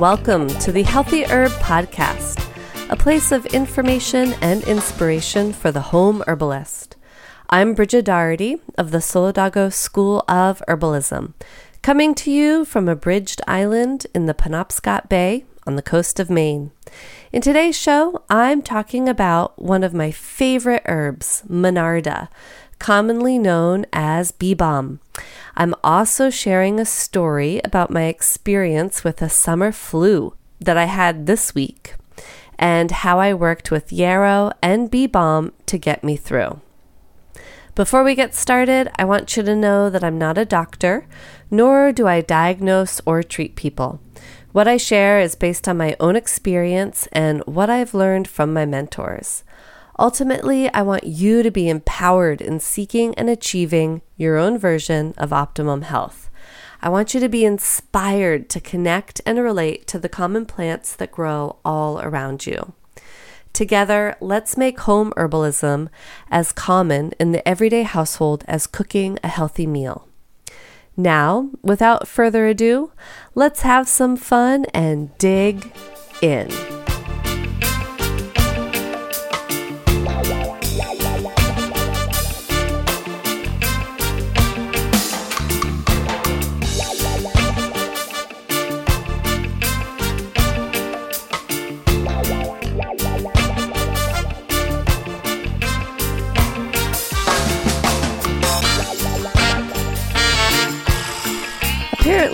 Welcome to the Healthy Herb Podcast, a place of information and inspiration for the home herbalist. I'm Bridget Doherty of the Solidago School of Herbalism, coming to you from a bridged island in the Penobscot Bay on the coast of Maine. In today's show, I'm talking about one of my favorite herbs, Monarda, commonly known as bee balm. I'm also sharing a story about my experience with a summer flu that I had this week and how I worked with yarrow and bee balm to get me through. Before we get started, I want you to know that I'm not a doctor, nor do I diagnose or treat people. What I share is based on my own experience and what I've learned from my mentors. Ultimately, I want you to be empowered in seeking and achieving your own version of optimum health. I want you to be inspired to connect and relate to the common plants that grow all around you. Together, let's make home herbalism as common in the everyday household as cooking a healthy meal. Now, without further ado, let's have some fun and dig in.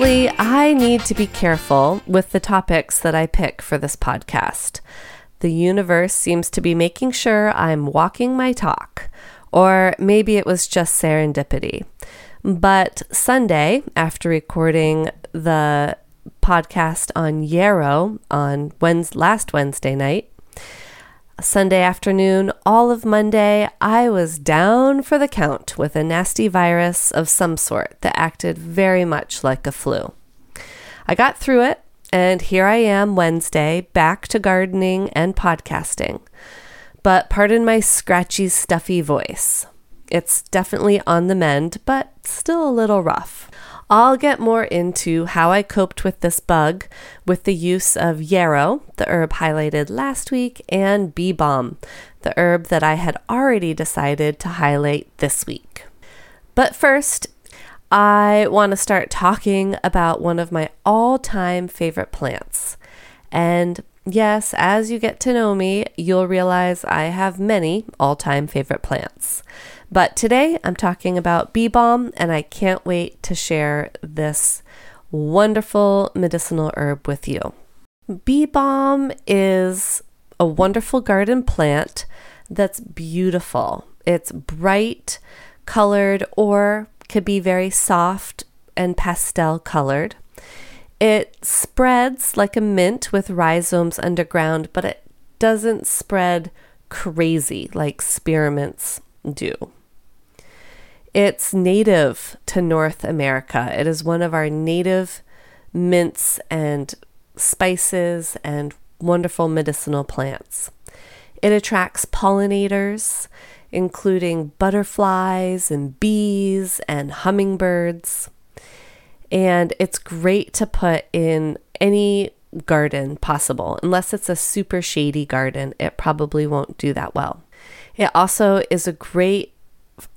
I need to be careful with the topics that I pick for this podcast. The universe seems to be making sure I'm walking my talk, or maybe it was just serendipity. But Sunday, after recording the podcast on Yarrow on Wednesday, last Wednesday night, Sunday afternoon, all of Monday, I was down for the count with a nasty virus of some sort that acted very much like a flu. I got through it, and here I am Wednesday, back to gardening and podcasting. But pardon my scratchy, stuffy voice. It's definitely on the mend, but still a little rough. I'll get more into how I coped with this bug with the use of yarrow, the herb highlighted last week, and bee balm, the herb that I had already decided to highlight this week. But first, I want to start talking about one of my all time favorite plants. And yes, as you get to know me, you'll realize I have many all time favorite plants. But today I'm talking about bee balm, and I can't wait to share this wonderful medicinal herb with you. Bee balm is a wonderful garden plant that's beautiful. It's bright colored or could be very soft and pastel colored. It spreads like a mint with rhizomes underground, but it doesn't spread crazy like spearmints do. It's native to North America. It is one of our native mints and spices and wonderful medicinal plants. It attracts pollinators, including butterflies and bees and hummingbirds. And it's great to put in any garden possible. Unless it's a super shady garden, it probably won't do that well. It also is a great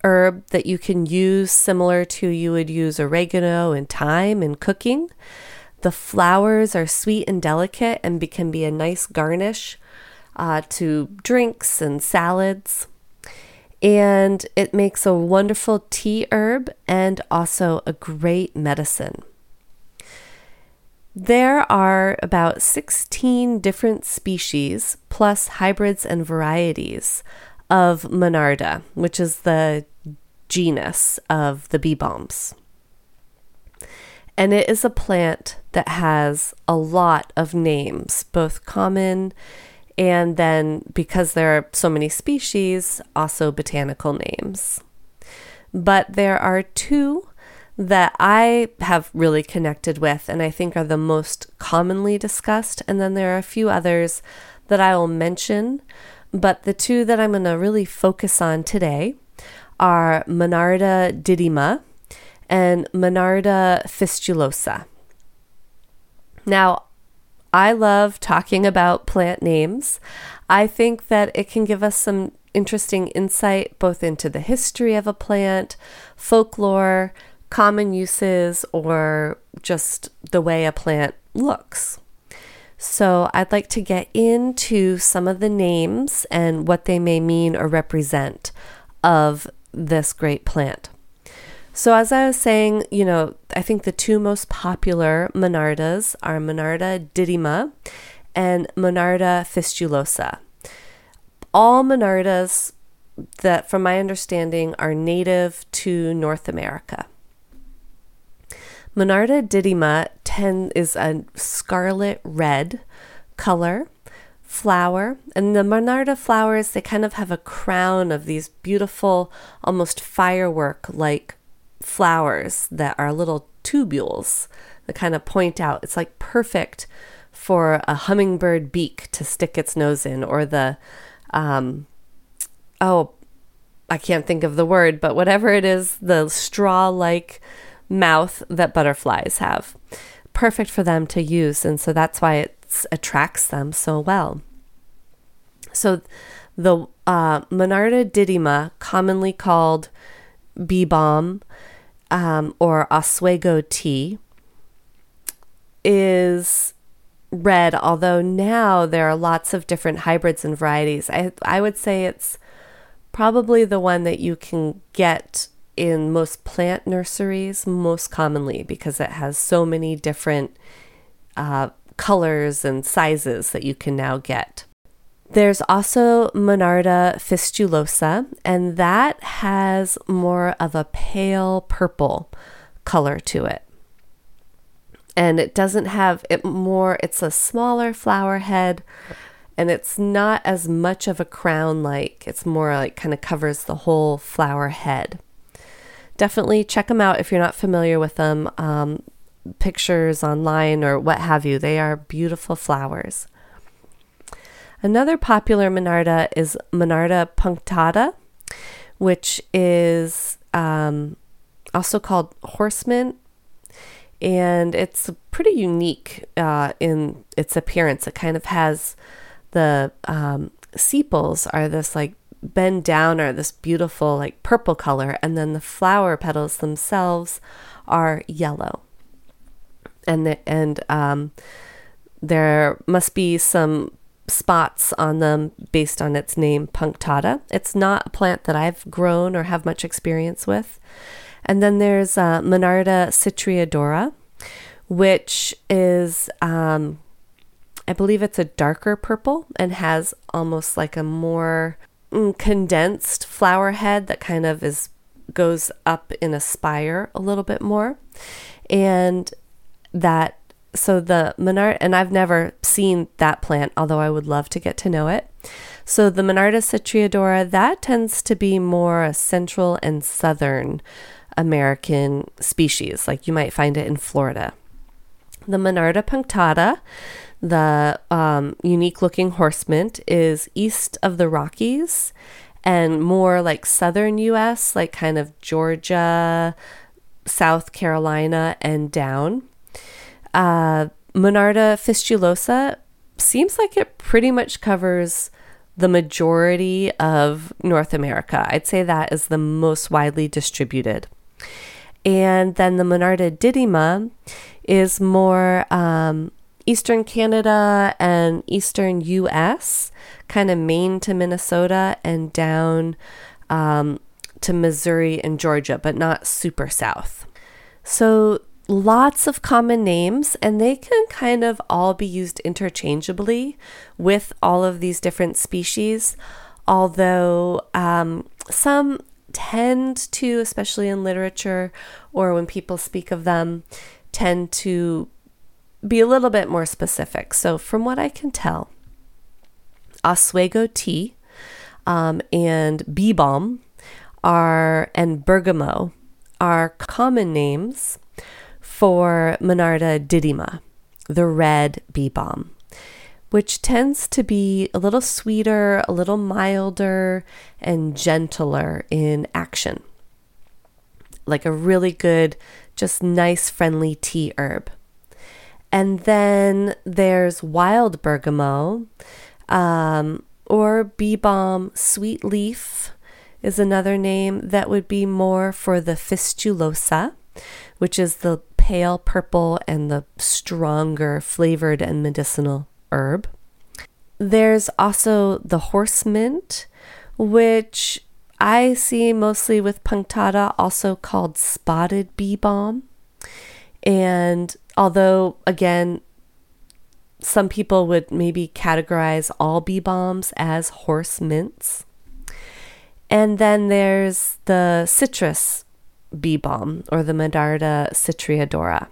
herb that you can use similar to you would use oregano and thyme in cooking. The flowers are sweet and delicate and can be a nice garnish uh, to drinks and salads. And it makes a wonderful tea herb and also a great medicine. There are about 16 different species, plus hybrids and varieties of Monarda, which is the genus of the bee balms. And it is a plant that has a lot of names, both common and then because there are so many species, also botanical names. But there are two that I have really connected with and I think are the most commonly discussed. And then there are a few others that I will mention. But the two that I'm going to really focus on today are Monarda didyma and Monarda fistulosa. Now, I love talking about plant names. I think that it can give us some interesting insight both into the history of a plant, folklore, common uses, or just the way a plant looks. So, I'd like to get into some of the names and what they may mean or represent of this great plant. So, as I was saying, you know, I think the two most popular Monardas are Monarda didyma and Monarda fistulosa. All Monardas that, from my understanding, are native to North America. Monarda didyma ten, is a scarlet red color flower. And the Monarda flowers, they kind of have a crown of these beautiful, almost firework like flowers that are little tubules that kind of point out. It's like perfect for a hummingbird beak to stick its nose in, or the, um, oh, I can't think of the word, but whatever it is, the straw like mouth that butterflies have. Perfect for them to use. And so that's why it attracts them so well. So the uh, Monarda didyma, commonly called bee balm um, or Oswego tea is red, although now there are lots of different hybrids and varieties. I, I would say it's probably the one that you can get in most plant nurseries most commonly because it has so many different uh, colors and sizes that you can now get. There's also Monarda fistulosa, and that has more of a pale purple color to it. And it doesn't have it more, it's a smaller flower head, and it's not as much of a crown like, it's more like kind of covers the whole flower head. Definitely check them out if you're not familiar with them. Um, pictures online or what have you, they are beautiful flowers. Another popular Monarda is Monarda punctata, which is um, also called horse mint. And it's pretty unique uh, in its appearance. It kind of has the um, sepals are this like bend down are this beautiful like purple color, and then the flower petals themselves are yellow. And the, and um, there must be some spots on them based on its name, punctata. It's not a plant that I've grown or have much experience with. And then there's uh, Monarda citriodora, which is, um, I believe it's a darker purple and has almost like a more Mm, condensed flower head that kind of is goes up in a spire a little bit more. And that so the Monarda, and I've never seen that plant, although I would love to get to know it. So the Monarda citriodora, that tends to be more a central and southern American species, like you might find it in Florida. The Monarda punctata, the um, unique looking horse mint, is east of the Rockies and more like southern US, like kind of Georgia, South Carolina, and down. Uh, Monarda fistulosa seems like it pretty much covers the majority of North America. I'd say that is the most widely distributed. And then the Monarda didyma is more um, eastern Canada and eastern US, kind of Maine to Minnesota and down um, to Missouri and Georgia, but not super south. So lots of common names, and they can kind of all be used interchangeably with all of these different species. Although um, some tend to, especially in literature or when people speak of them, tend to be a little bit more specific. So, from what I can tell, Oswego tea um, and bee balm are and bergamot are common names for Monarda didyma, the red bee balm, which tends to be a little sweeter, a little milder, and gentler in action. Like a really good, just nice, friendly tea herb. And then there's wild bergamot, um, or bee balm sweet leaf is another name that would be more for the fistulosa, which is the pale purple and the stronger flavored and medicinal herb. There's also the horse mint, which I see mostly with punctata, also called spotted bee balm. And although, again, some people would maybe categorize all bee balms as horse mints. And then there's the citrus bee balm or the Monarda citriodora.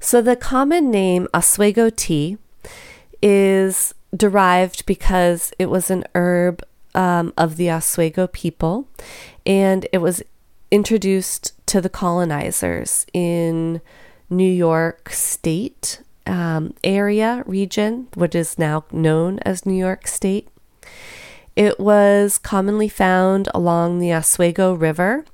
So the common name Oswego tea is derived because it was an herb um, of the Oswego people and it was introduced to the colonizers in New York State um, area, region, which is now known as New York State. It was commonly found along the Oswego River,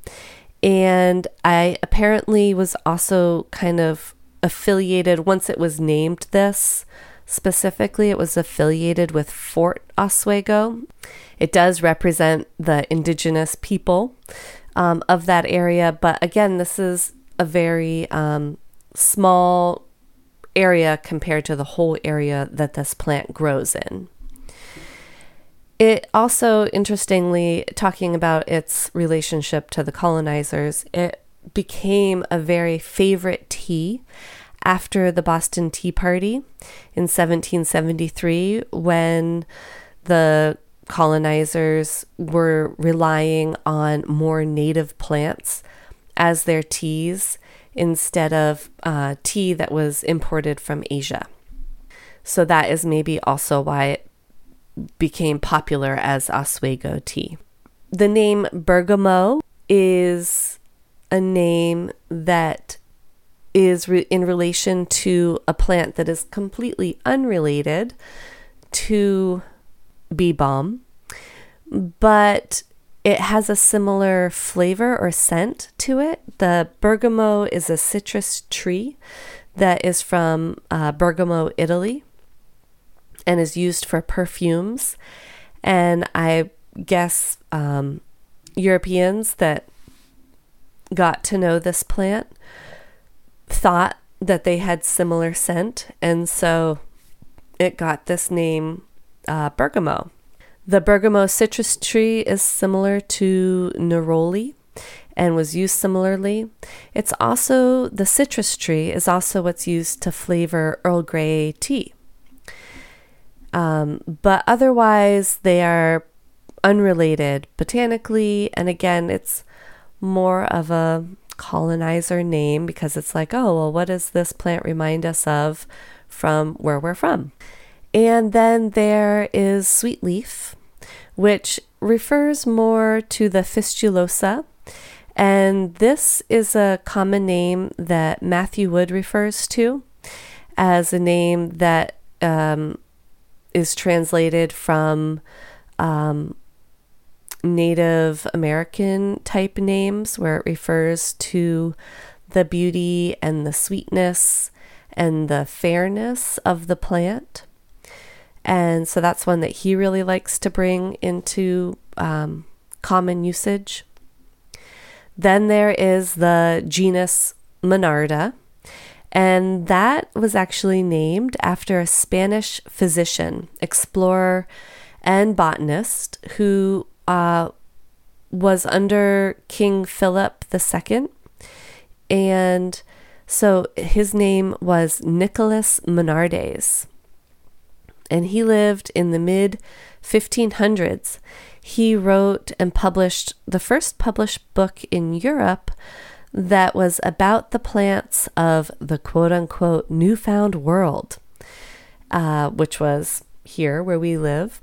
and I apparently was also kind of affiliated once it was named this specifically, it was affiliated with Fort Oswego. It does represent the indigenous people um, of that area, but again, this is a very um, small area compared to the whole area that this plant grows in. It also, interestingly, talking about its relationship to the colonizers, it became a very favorite tea after the Boston Tea Party in 1773 when the colonizers were relying on more native plants as their teas instead of uh, tea that was imported from Asia. So that is maybe also why it became popular as Oswego tea. The name bergamot is a name that is re- in relation to a plant that is completely unrelated to bee balm, but it has a similar flavor or scent to it. The bergamot is a citrus tree that is from uh, Bergamo, Italy, and is used for perfumes. And I guess um, Europeans that got to know this plant thought that they had similar scent, and so it got this name uh, bergamot. The bergamot citrus tree is similar to neroli and was used similarly. It's also the citrus tree is also what's used to flavor Earl Grey tea. Um, but otherwise, they are unrelated botanically, and again, it's more of a colonizer name because it's like, oh, well, what does this plant remind us of from where we're from? And then there is sweet leaf, which refers more to the fistulosa. And this is a common name that Matthew Wood refers to as a name that um, is translated from um, Native American type names, where it refers to the beauty and the sweetness and the fairness of the plant. And so that's one that he really likes to bring into um, common usage. Then there is the genus Monarda, and that was actually named after a Spanish physician, explorer, and botanist who uh, was under King Philip II. And so his name was Nicholas Monardes and he lived in the mid 1500s. He wrote and published the first published book in Europe that was about the plants of the quote unquote newfound world, uh, which was here where we live.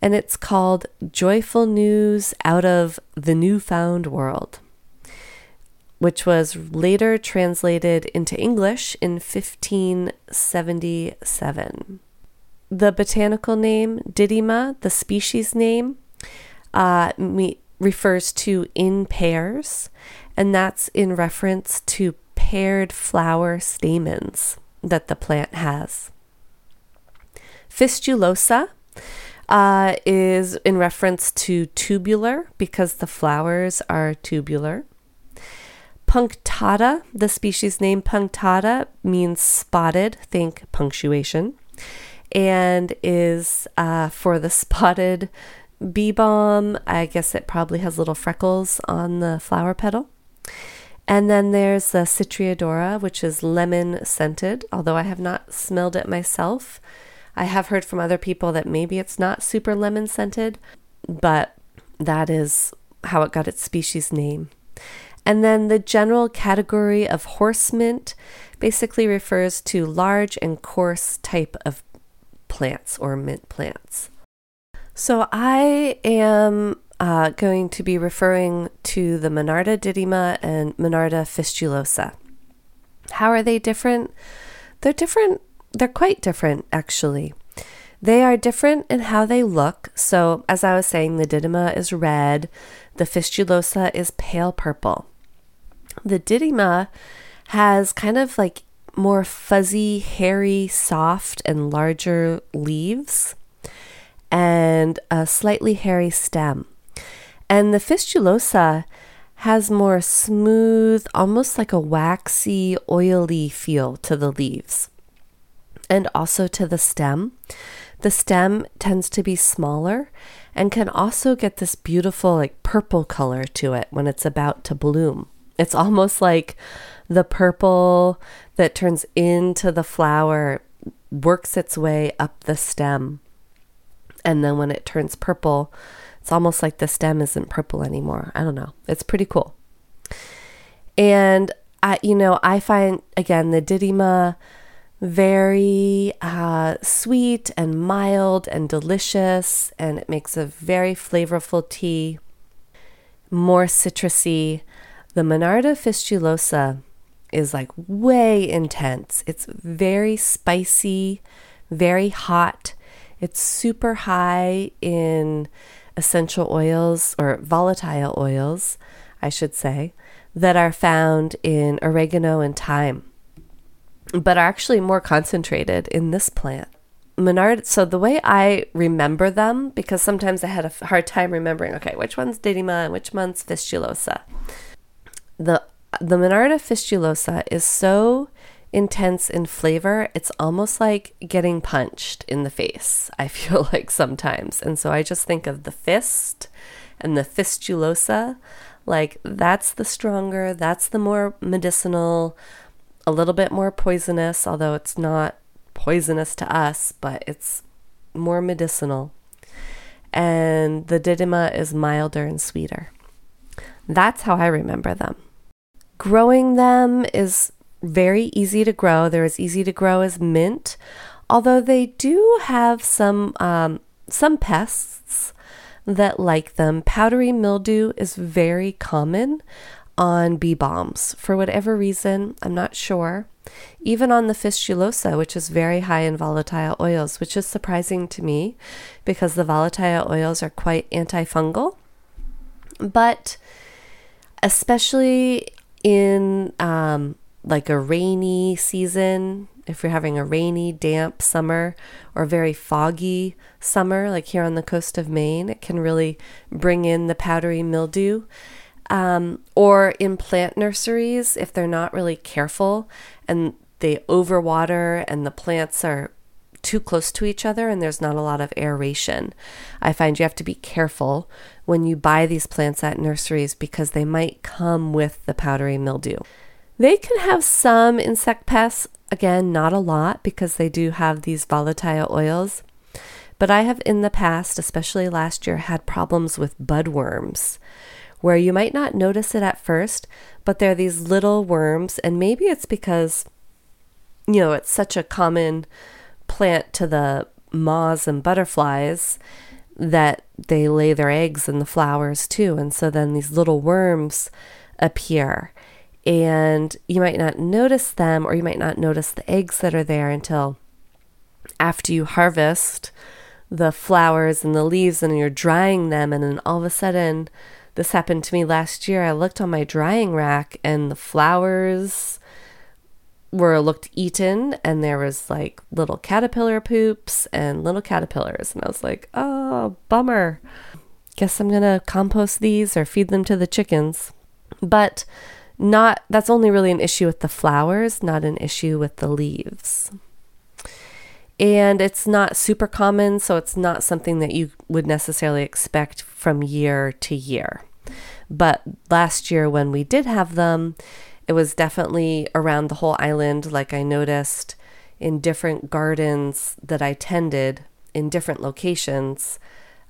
And it's called Joyful News Out of the Newfound World, which was later translated into English in 1577. The botanical name, Didyma, the species name, uh, me- refers to in pairs, and that's in reference to paired flower stamens that the plant has. Fistulosa uh, is in reference to tubular because the flowers are tubular. Punctata, the species name punctata, means spotted, think punctuation, and is uh, for the spotted bee balm. I guess it probably has little freckles on the flower petal. And then there's the Citriodora, which is lemon scented, although I have not smelled it myself. I have heard from other people that maybe it's not super lemon scented, but that is how it got its species name. And then the general category of horse mint basically refers to large and coarse type of plants or mint plants. So I am uh, going to be referring to the Monarda didyma and Monarda fistulosa. How are they different? They're different, they're quite different actually. They are different in how they look. So, as I was saying, the didyma is red, the fistulosa is pale purple. The didyma has kind of like more fuzzy, hairy, soft, and larger leaves and a slightly hairy stem. And the fistulosa has more smooth, almost like a waxy, oily feel to the leaves and also to the stem. The stem tends to be smaller and can also get this beautiful, like purple color to it when it's about to bloom. It's almost like the purple that turns into the flower works its way up the stem and then when it turns purple, it's almost like the stem isn't purple anymore. I don't know. It's pretty cool. And I, you know, I find again the Didyma very uh, sweet and mild and delicious, and it makes a very flavorful tea, more citrusy. The Monarda fistulosa is like way intense. It's very spicy, very hot, it's super high in essential oils or volatile oils, I should say, that are found in oregano and thyme, but are actually more concentrated in this plant. Menard, so the way I remember them, because sometimes I had a hard time remembering, okay, which one's Didyma and which one's Fistulosa. The the Monarda fistulosa is so intense in flavor, it's almost like getting punched in the face, I feel like sometimes. And so I just think of the fist and the fistulosa. Like that's the stronger, that's the more medicinal, a little bit more poisonous, although it's not poisonous to us, but it's more medicinal. And the didyma is milder and sweeter. That's how I remember them. Growing them is very easy to grow. They're as easy to grow as mint, although they do have some um, some pests that like them. Powdery mildew is very common on bee balms for whatever reason. I'm not sure. Even on the fistulosa, which is very high in volatile oils, which is surprising to me because the volatile oils are quite antifungal. But especially in um, like a rainy season, if you're having a rainy, damp summer or very foggy summer, like here on the coast of Maine, it can really bring in the powdery mildew. Um, or in plant nurseries, if they're not really careful and they overwater and the plants are too close to each other and there's not a lot of aeration. I find you have to be careful when you buy these plants at nurseries because they might come with the powdery mildew. They can have some insect pests, again, not a lot because they do have these volatile oils. But I have in the past, especially last year, had problems with budworms, where you might not notice it at first, but they're these little worms, and maybe it's because, you know, it's such a common plant to the moths and butterflies that they lay their eggs in the flowers too. And so then these little worms appear. And you might not notice them, or you might not notice the eggs that are there until after you harvest the flowers and the leaves and you're drying them. And then all of a sudden, this happened to me last year. I looked on my drying rack and the flowers were looked eaten and there was like little caterpillar poops and little caterpillars and I was like, "Oh, bummer. Guess I'm going to compost these or feed them to the chickens." But not that's only really an issue with the flowers, not an issue with the leaves. And it's not super common, so it's not something that you would necessarily expect from year to year. But last year, when we did have them, it was definitely around the whole island, like I noticed in different gardens that I tended in different locations.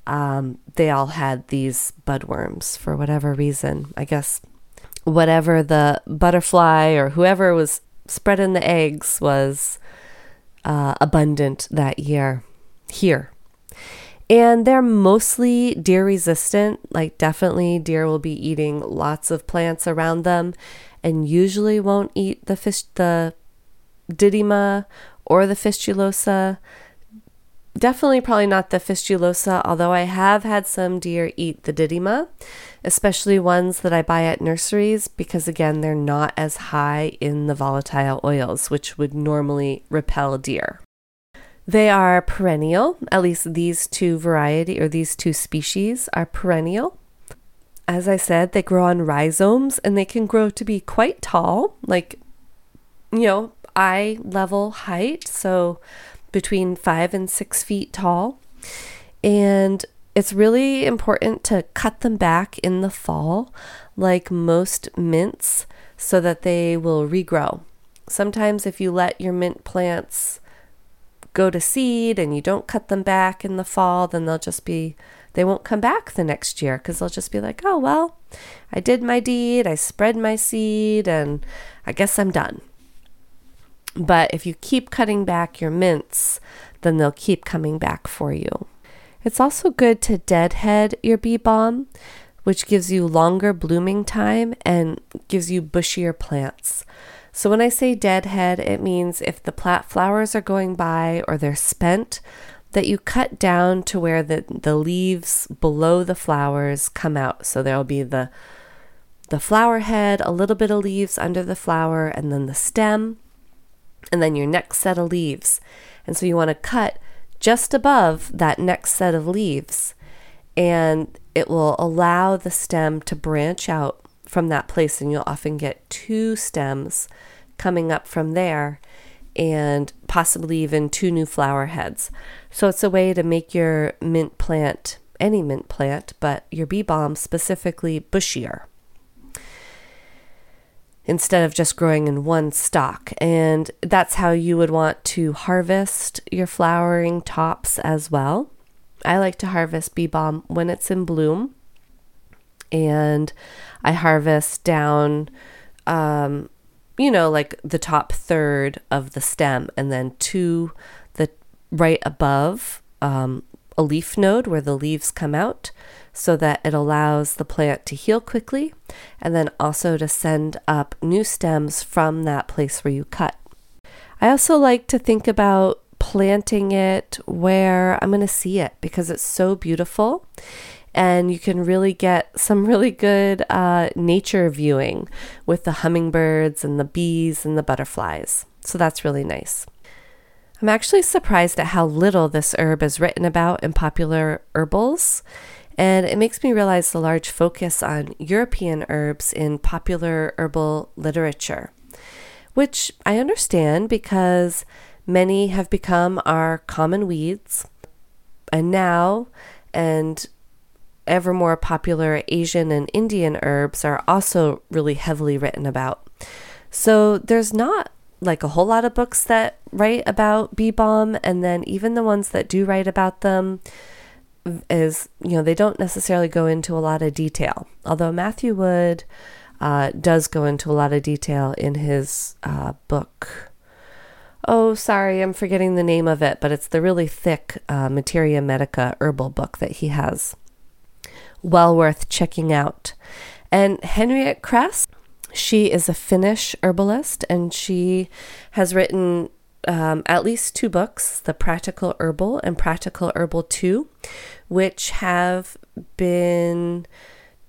Um, they all had these budworms for whatever reason. I guess whatever the butterfly or whoever was spreading the eggs was uh, abundant that year here. And they're mostly deer resistant. Like, definitely, deer will be eating lots of plants around them and usually won't eat the fish, the didyma or the fistulosa. Definitely, probably not the fistulosa, although I have had some deer eat the didyma, especially ones that I buy at nurseries, because again, they're not as high in the volatile oils, which would normally repel deer. They are perennial, at least these two variety or these two species are perennial. As I said, they grow on rhizomes and they can grow to be quite tall, like, you know, eye level height. So between five and six feet tall. And it's really important to cut them back in the fall, like most mints, so that they will regrow. Sometimes, if you let your mint plants go to seed and you don't cut them back in the fall, then they'll just be they won't come back the next year because they'll just be like, oh, well, I did my deed, I spread my seed, and I guess I'm done. But if you keep cutting back your mints, then they'll keep coming back for you. It's also good to deadhead your bee balm, which gives you longer blooming time and gives you bushier plants. So when I say deadhead, it means if the plat flowers are going by or they're spent, that you cut down to where the, the leaves below the flowers come out. So there'll be the the flower head, a little bit of leaves under the flower, and then the stem, and then your next set of leaves. And so you want to cut just above that next set of leaves, and it will allow the stem to branch out from that place, and you'll often get two stems coming up from there and possibly even two new flower heads. So it's a way to make your mint plant, any mint plant, but your bee balm specifically bushier instead of just growing in one stalk. And that's how you would want to harvest your flowering tops as well. I like to harvest bee balm when it's in bloom. And I harvest down um, you know, like the top third of the stem, and then to the right above um, a leaf node where the leaves come out so that it allows the plant to heal quickly and then also to send up new stems from that place where you cut. I also like to think about planting it where I'm going to see it because it's so beautiful and you can really get some really good uh, nature viewing with the hummingbirds and the bees and the butterflies. So that's really nice. I'm actually surprised at how little this herb is written about in popular herbals, and it makes me realize the large focus on European herbs in popular herbal literature, which I understand because many have become our common weeds. And now, and ever more popular Asian and Indian herbs are also really heavily written about. So there's not like a whole lot of books that write about bee balm, and then even the ones that do write about them, is, you know, they don't necessarily go into a lot of detail, although Matthew Wood uh, does go into a lot of detail in his uh, book. Oh, sorry, I'm forgetting the name of it, but it's the really thick uh, Materia Medica herbal book that he has. Well worth checking out. And Henriette Kress, she is a Finnish herbalist and she has written um, at least two books The Practical Herbal and Practical Herbal 2, which have been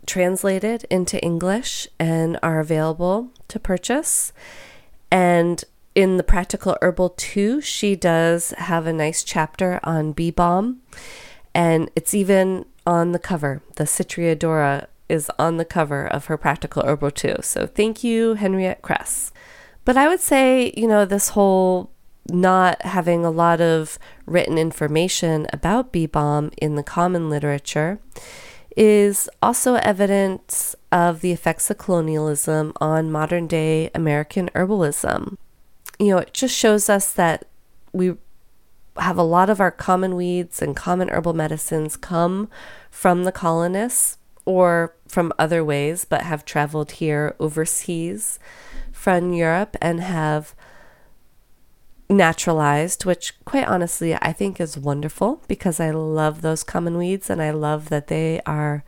translated into English and are available to purchase. And in the Practical Herbal 2, she does have a nice chapter on bee balm, and it's even on the cover. The Citriodora is on the cover of her Practical Herbal 2. So thank you, Henriette Kress. But I would say, you know, this whole not having a lot of written information about bee balm in the common literature is also evidence of the effects of colonialism on modern day American herbalism. You know, it just shows us that we have a lot of our common weeds and common herbal medicines come from the colonists or from other ways, but have traveled here overseas from Europe and have naturalized, which quite honestly I think is wonderful because I love those common weeds and I love that they are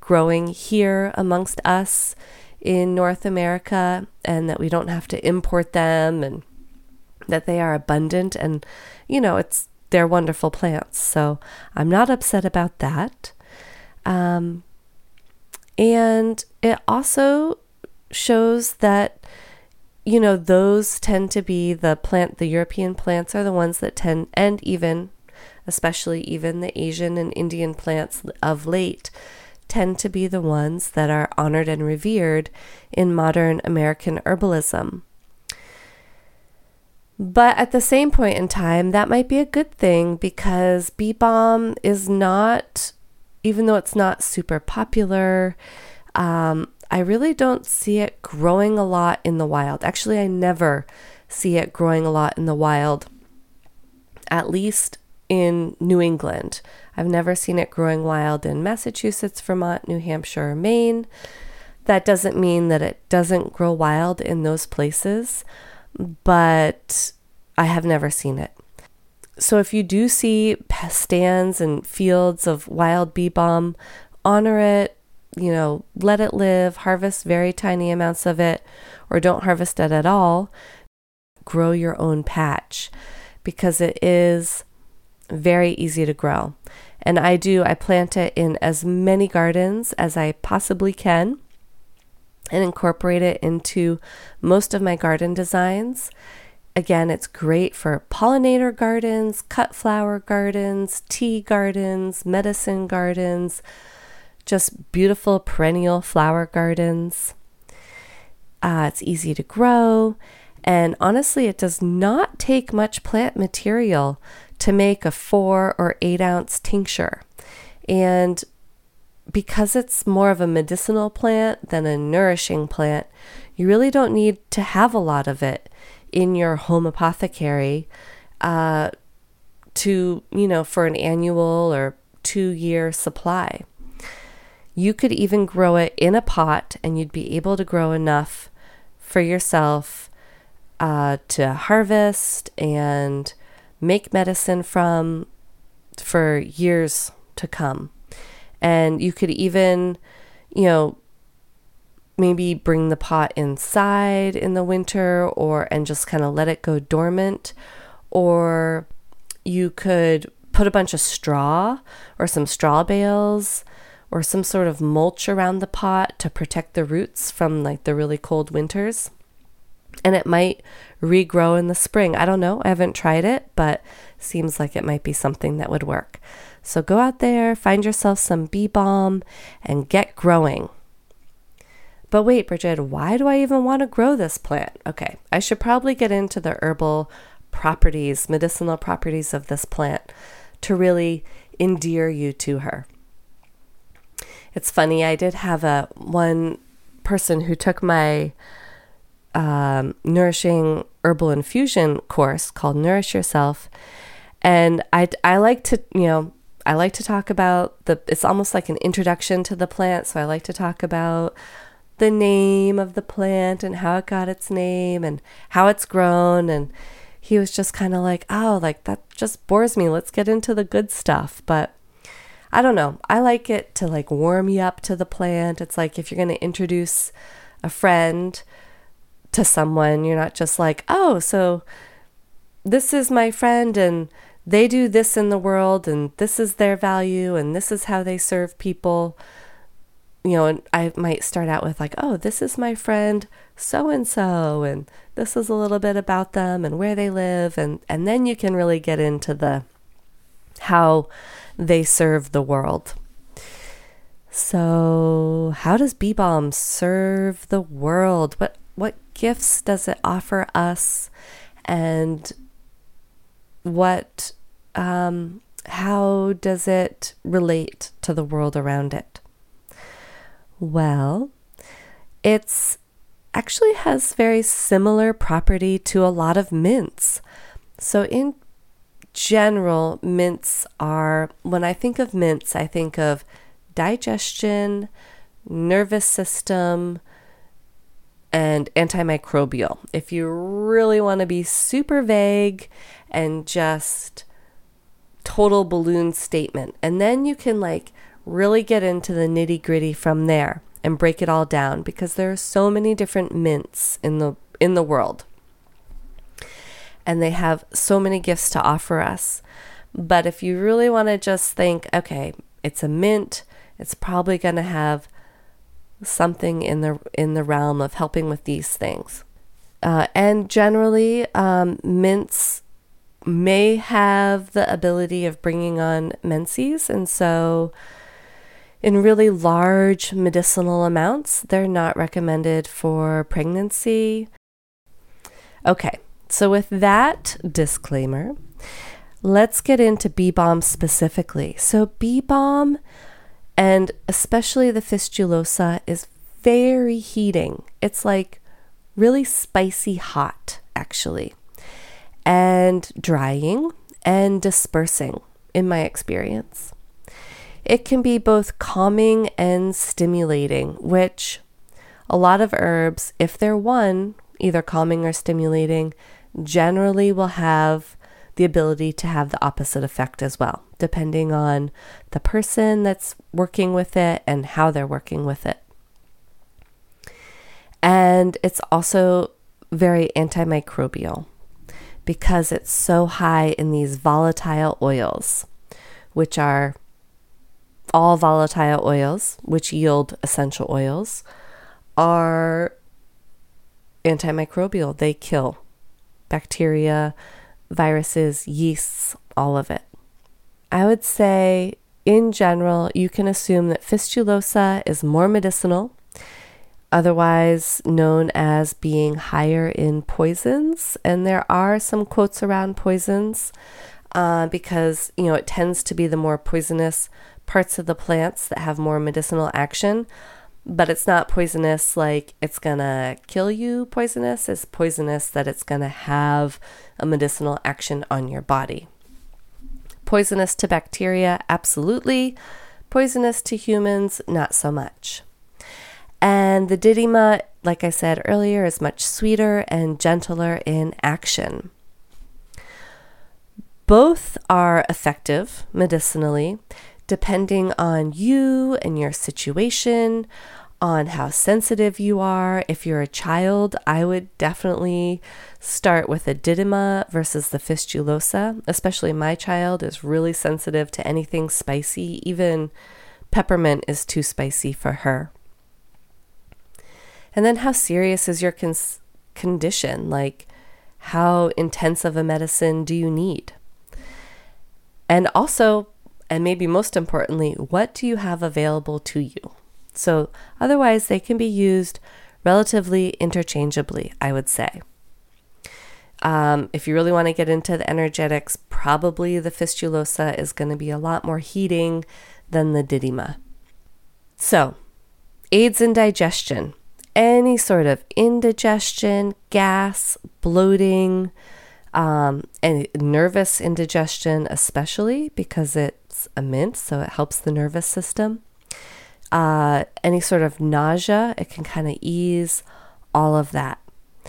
growing here amongst us in North America and that we don't have to import them and that they are abundant and you know it's they're wonderful plants so i'm not upset about that um, and it also shows that you know, those tend to be the plant, the European plants are the ones that tend, and even, especially even the Asian and Indian plants of late, tend to be the ones that are honored and revered in modern American herbalism. But at the same point in time, that might be a good thing because bee balm is not, even though it's not super popular, um, I really don't see it growing a lot in the wild. Actually, I never see it growing a lot in the wild, at least in New England. I've never seen it growing wild in Massachusetts, Vermont, New Hampshire, or Maine. That doesn't mean that it doesn't grow wild in those places, but I have never seen it. So if you do see stands and fields of wild bee balm, honor it, you know, let it live, harvest very tiny amounts of it, or don't harvest it at all. Grow your own patch because it is very easy to grow. And I do, I plant it in as many gardens as I possibly can and incorporate it into most of my garden designs. Again, it's great for pollinator gardens, cut flower gardens, tea gardens, medicine gardens just beautiful perennial flower gardens. Uh, it's easy to grow. And honestly, it does not take much plant material to make a four or eight ounce tincture. And because it's more of a medicinal plant than a nourishing plant, you really don't need to have a lot of it in your home apothecary uh, to, you know, for an annual or two year supply. You could even grow it in a pot and you'd be able to grow enough for yourself uh, to harvest and make medicine from for years to come. And you could even, you know, maybe bring the pot inside in the winter or and just kind of let it go dormant or you could put a bunch of straw or some straw bales or some sort of mulch around the pot to protect the roots from like the really cold winters. And it might regrow in the spring. I don't know. I haven't tried it, but seems like it might be something that would work. So go out there, find yourself some bee balm, and get growing. But wait, Bridget, why do I even want to grow this plant? Okay, I should probably get into the herbal properties, medicinal properties of this plant to really endear you to her. It's funny, I did have a one person who took my um, nourishing herbal infusion course called Nourish Yourself. And I, I like to, you know, I like to talk about the, it's almost like an introduction to the plant. So I like to talk about the name of the plant and how it got its name and how it's grown. And he was just kind of like, oh, like that just bores me. Let's get into the good stuff. But I don't know. I like it to like warm you up to the plant. It's like if you're going to introduce a friend to someone, you're not just like, oh, so this is my friend and they do this in the world and this is their value and this is how they serve people. You know, and I might start out with like, oh, this is my friend so and so and this is a little bit about them and where they live and and then you can really get into the how they serve the world. So, how does Balm serve the world? What what gifts does it offer us? And what um, how does it relate to the world around it? Well, it's actually has very similar property to a lot of mints. So in general, mints are, when I think of mints, I think of digestion, nervous system, and antimicrobial. If you really want to be super vague and just total balloon statement. And then you can like really get into the nitty gritty from there and break it all down because there are so many different mints in the in the world and they have so many gifts to offer us. But if you really want to just think, okay, it's a mint, it's probably going to have something in the in the realm of helping with these things. Uh, and generally, um, mints may have the ability of bringing on menses, and so in really large medicinal amounts, they're not recommended for pregnancy. Okay, so, with that disclaimer, let's get into bee balm specifically. So, bee balm and especially the fistulosa is very heating. It's like really spicy hot, actually, and drying and dispersing, in my experience. It can be both calming and stimulating, which a lot of herbs, if they're one, either calming or stimulating, generally will have the ability to have the opposite effect as well, depending on the person that's working with it and how they're working with it. And it's also very antimicrobial because it's so high in these volatile oils, which are all volatile oils, which yield essential oils, are antimicrobial. They kill bacteria, viruses, yeasts, all of it. I would say, in general, you can assume that fistulosa is more medicinal, otherwise known as being higher in poisons. And there are some quotes around poisons uh, because, you know, it tends to be the more poisonous parts of the plants that have more medicinal action. But it's not poisonous like it's gonna kill you. Poisonous it's poisonous that it's gonna have a medicinal action on your body poisonous to bacteria? Absolutely. Poisonous to humans? Not so much. And the didyma like i said earlier is much sweeter and gentler in action. Both are effective medicinally depending on you and your situation, on how sensitive you are. If you're a child, I would definitely start with a didyma versus the fistulosa. Especially my child is really sensitive to anything spicy. Even peppermint is too spicy for her. And then, how serious is your cons- condition? Like, how intense of a medicine do you need? And also, and maybe most importantly, what do you have available to you? So, otherwise, they can be used relatively interchangeably, I would say. Um, if you really want to get into the energetics, probably the fistulosa is going to be a lot more heating than the didyma. So, aids in digestion, any sort of indigestion, gas, bloating, Um, and nervous indigestion, especially because it's a mint, so it helps the nervous system. Uh, any sort of nausea, it can kind of ease all of that.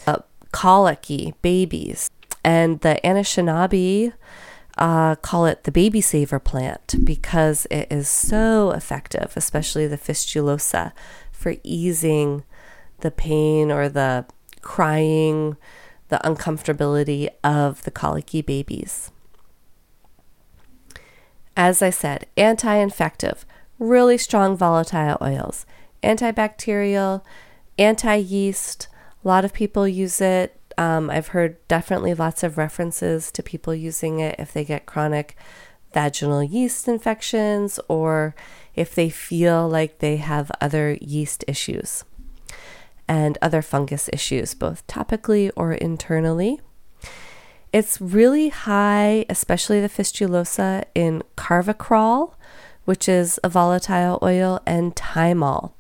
Uh, colicky babies. And the Anishinaabe uh, call it the baby saver plant because it is so effective, especially the fistulosa, for easing the pain or the crying, the uncomfortability of the colicky babies. As I said, anti infective, really strong volatile oils, antibacterial, anti yeast. A lot of people use it. Um, I've heard definitely lots of references to people using it if they get chronic vaginal yeast infections or if they feel like they have other yeast issues and other fungus issues, both topically or internally. It's really high, especially the fistulosa, in carvacrol, which is a volatile oil, and thymol,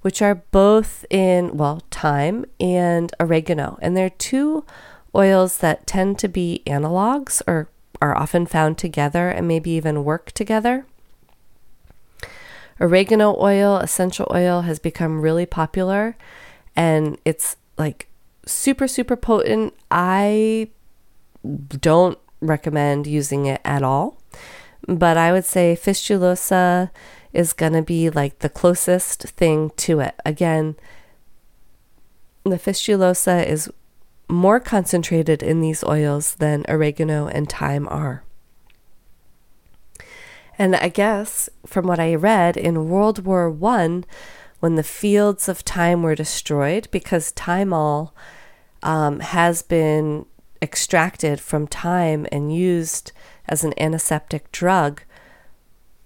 which are both in, well, thyme and oregano. And they're two oils that tend to be analogs or are often found together and maybe even work together. Oregano oil, essential oil, has become really popular and it's like super, super potent. I don't recommend using it at all, but I would say fistulosa is going to be like the closest thing to it. Again, the fistulosa is more concentrated in these oils than oregano and thyme are. And I guess from what I read in World War One, when the fields of thyme were destroyed because thymol um, has been extracted from thyme and used as an antiseptic drug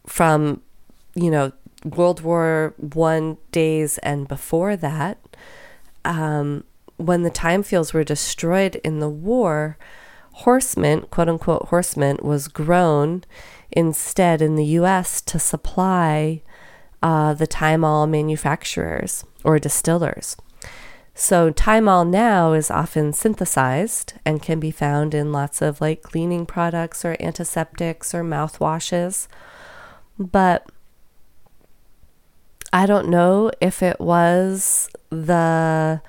from you know World War One days and before that. Um, when the thyme fields were destroyed in the war, horse mint, quote unquote horse mint, was grown instead in the U.S. to supply uh, the thymol manufacturers or distillers. So, thymol now is often synthesized and can be found in lots of like cleaning products or antiseptics or mouthwashes. But I don't know if it was the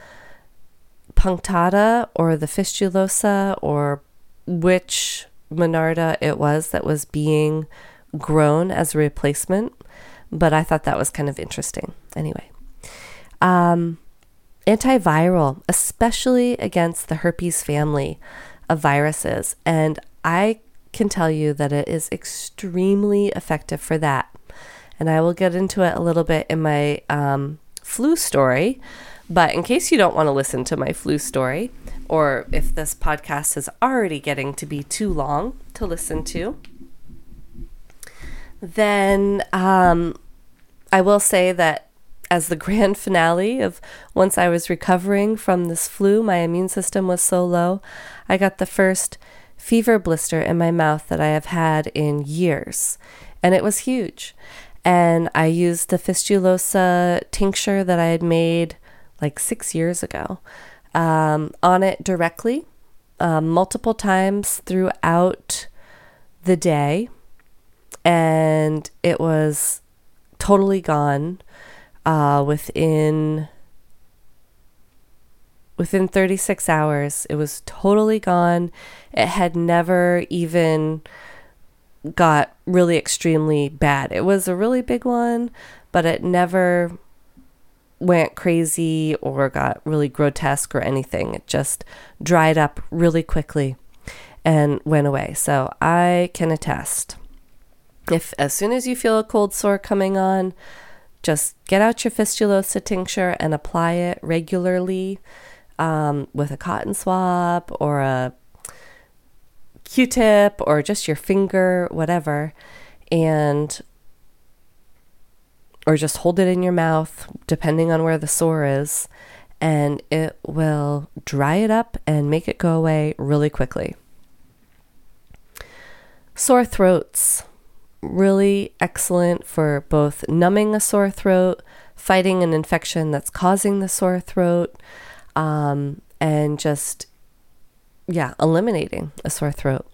punctata or the fistulosa or which monarda it was that was being grown as a replacement but I thought that was kind of interesting. Anyway, um, antiviral, especially against the herpes family of viruses. And I can tell you that it is extremely effective for that. And I will get into it a little bit in my um, flu story. But in case you don't want to listen to my flu story, or if this podcast is already getting to be too long to listen to, then um, I will say that as the grand finale of once I was recovering from this flu, my immune system was so low, I got the first fever blister in my mouth that I have had in years. And it was huge. And I used the fistulosa tincture that I had made like six years ago um, on it directly, um, multiple times throughout the day and it was totally gone uh, within within 36 hours. It was totally gone. It had never even got really extremely bad. It was a really big one, but it never went crazy or got really grotesque or anything. It just dried up really quickly and went away. So I can attest if as soon as you feel a cold sore coming on, just get out your fistulosa tincture and apply it regularly um, with a cotton swab or a Q-tip or just your finger, whatever, and or just hold it in your mouth, depending on where the sore is, and it will dry it up and make it go away really quickly. Sore throats really excellent for both numbing a sore throat, fighting an infection that's causing the sore throat, um, and just yeah, eliminating a sore throat.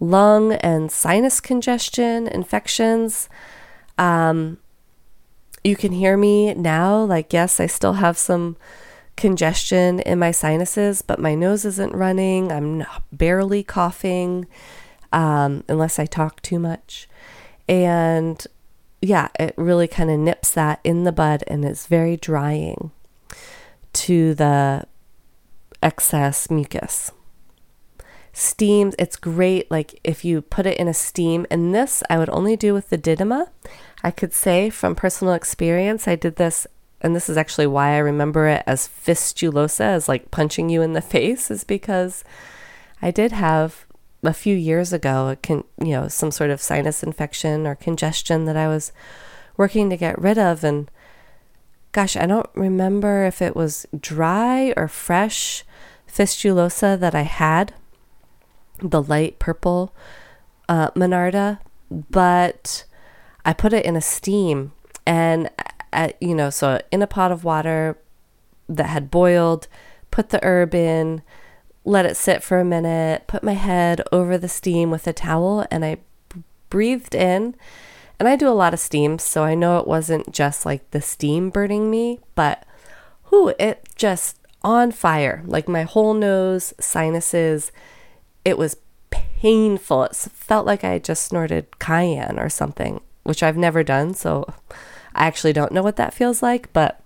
Lung and sinus congestion, infections. Um, you can hear me now. Like, yes, I still have some congestion in my sinuses, but my nose isn't running. I'm barely coughing um, unless I talk too much. And yeah, it really kind of nips that in the bud and it's very drying to the excess mucus. Steams, it's great. Like if you put it in a steam, and this I would only do with the didyma. I could say from personal experience, I did this, and this is actually why I remember it as fistulosa, as like punching you in the face, is because I did have a few years ago, con, you know, some sort of sinus infection or congestion that I was working to get rid of, and gosh, I don't remember if it was dry or fresh fistulosa that I had, the light purple uh, Monarda, but I put it in a steam and, uh, you know, so in a pot of water that had boiled, put the herb in, let it sit for a minute, put my head over the steam with a towel, and I breathed in and I do a lot of steams, so I know it wasn't just like the steam burning me, but whoo, it just on fire. Like my whole nose, sinuses, it was painful. It felt like I just snorted cayenne or something, which I've never done, so I actually don't know what that feels like, but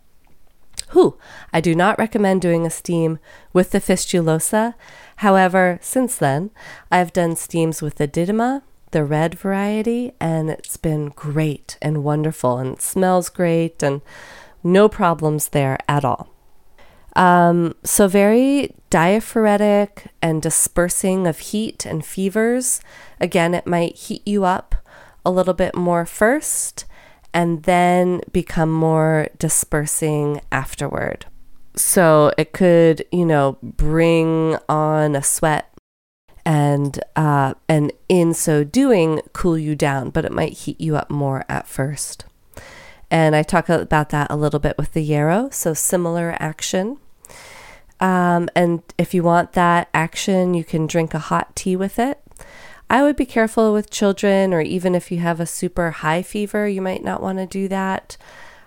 who I do not recommend doing a steam with the fistulosa. However, since then, I've done steams with the didyma the red variety, and it's been great and wonderful, and it smells great, and no problems there at all. Um, so, very diaphoretic and dispersing of heat and fevers. Again, it might heat you up a little bit more first and then become more dispersing afterward. So, it could, you know, bring on a sweat and uh, and in so doing cool you down but it might heat you up more at first. And i talk about that a little bit with the yarrow so similar action. Um, and if you want that action you can drink a hot tea with it i would be careful with children or even if you have a super high fever you might not want to do that.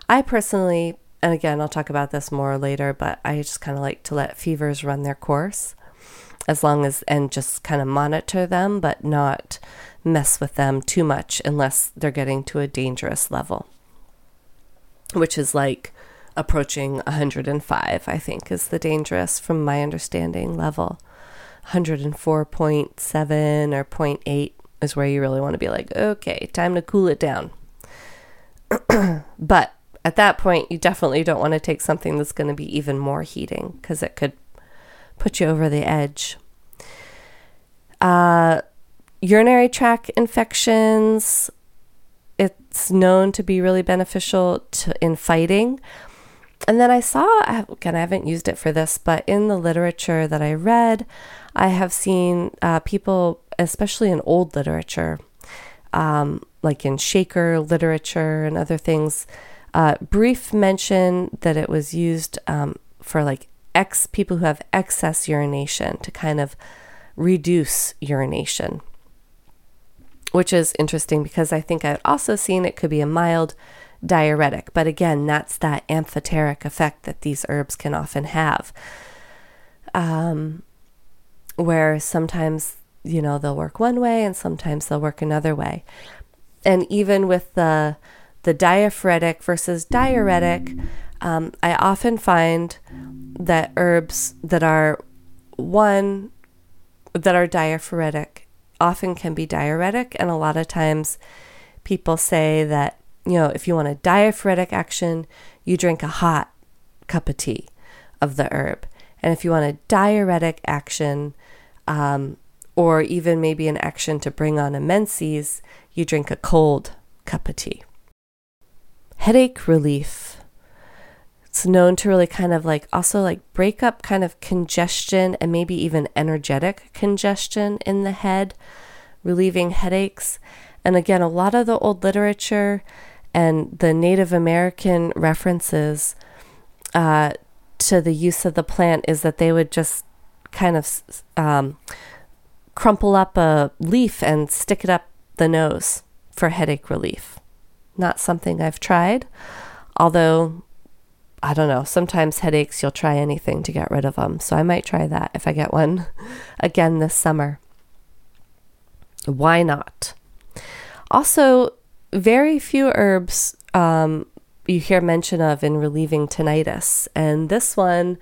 I personally and again i'll talk about this more later but i just kind of like to let fevers run their course as long as and just kind of monitor them but not mess with them too much unless they're getting to a dangerous level which is like approaching 105 i think is the dangerous from my understanding level 104.7 or 0.8 is where you really want to be like okay time to cool it down but at that point you definitely don't want to take something that's going to be even more heating because it could put you over the edge. Uh, urinary tract infections, it's known to be really beneficial to, in fighting. And then I saw, again, I haven't used it for this, but in the literature that I read, I have seen uh, people, especially in old literature, um, like in Shaker literature and other things, uh, brief mention that it was used um, for like ex people who have excess urination to kind of reduce urination. Which is interesting because I think I've also seen it could be a mild diuretic, but again, that's that amphoteric effect that these herbs can often have. Um, where sometimes, you know, they'll work one way and sometimes they'll work another way. And even with the the diaphoretic versus diuretic, um, I often find that herbs that are one that are diaphoretic often can be diuretic and a lot of times people say that you know if you want a diaphoretic action you drink a hot cup of tea of the herb and if you want a diuretic action um, or even maybe an action to bring on a menses you drink a cold cup of tea headache relief it's known to really kind of like also like break up kind of congestion and maybe even energetic congestion in the head, relieving headaches. And again, a lot of the old literature and the Native American references uh, to the use of the plant is that they would just kind of um, crumple up a leaf and stick it up the nose for headache relief. Not something I've tried, although I don't know, sometimes headaches, you'll try anything to get rid of them. So I might try that if I get one again this summer. Why not? Also, very few herbs um, you hear mention of in relieving tinnitus. And this one,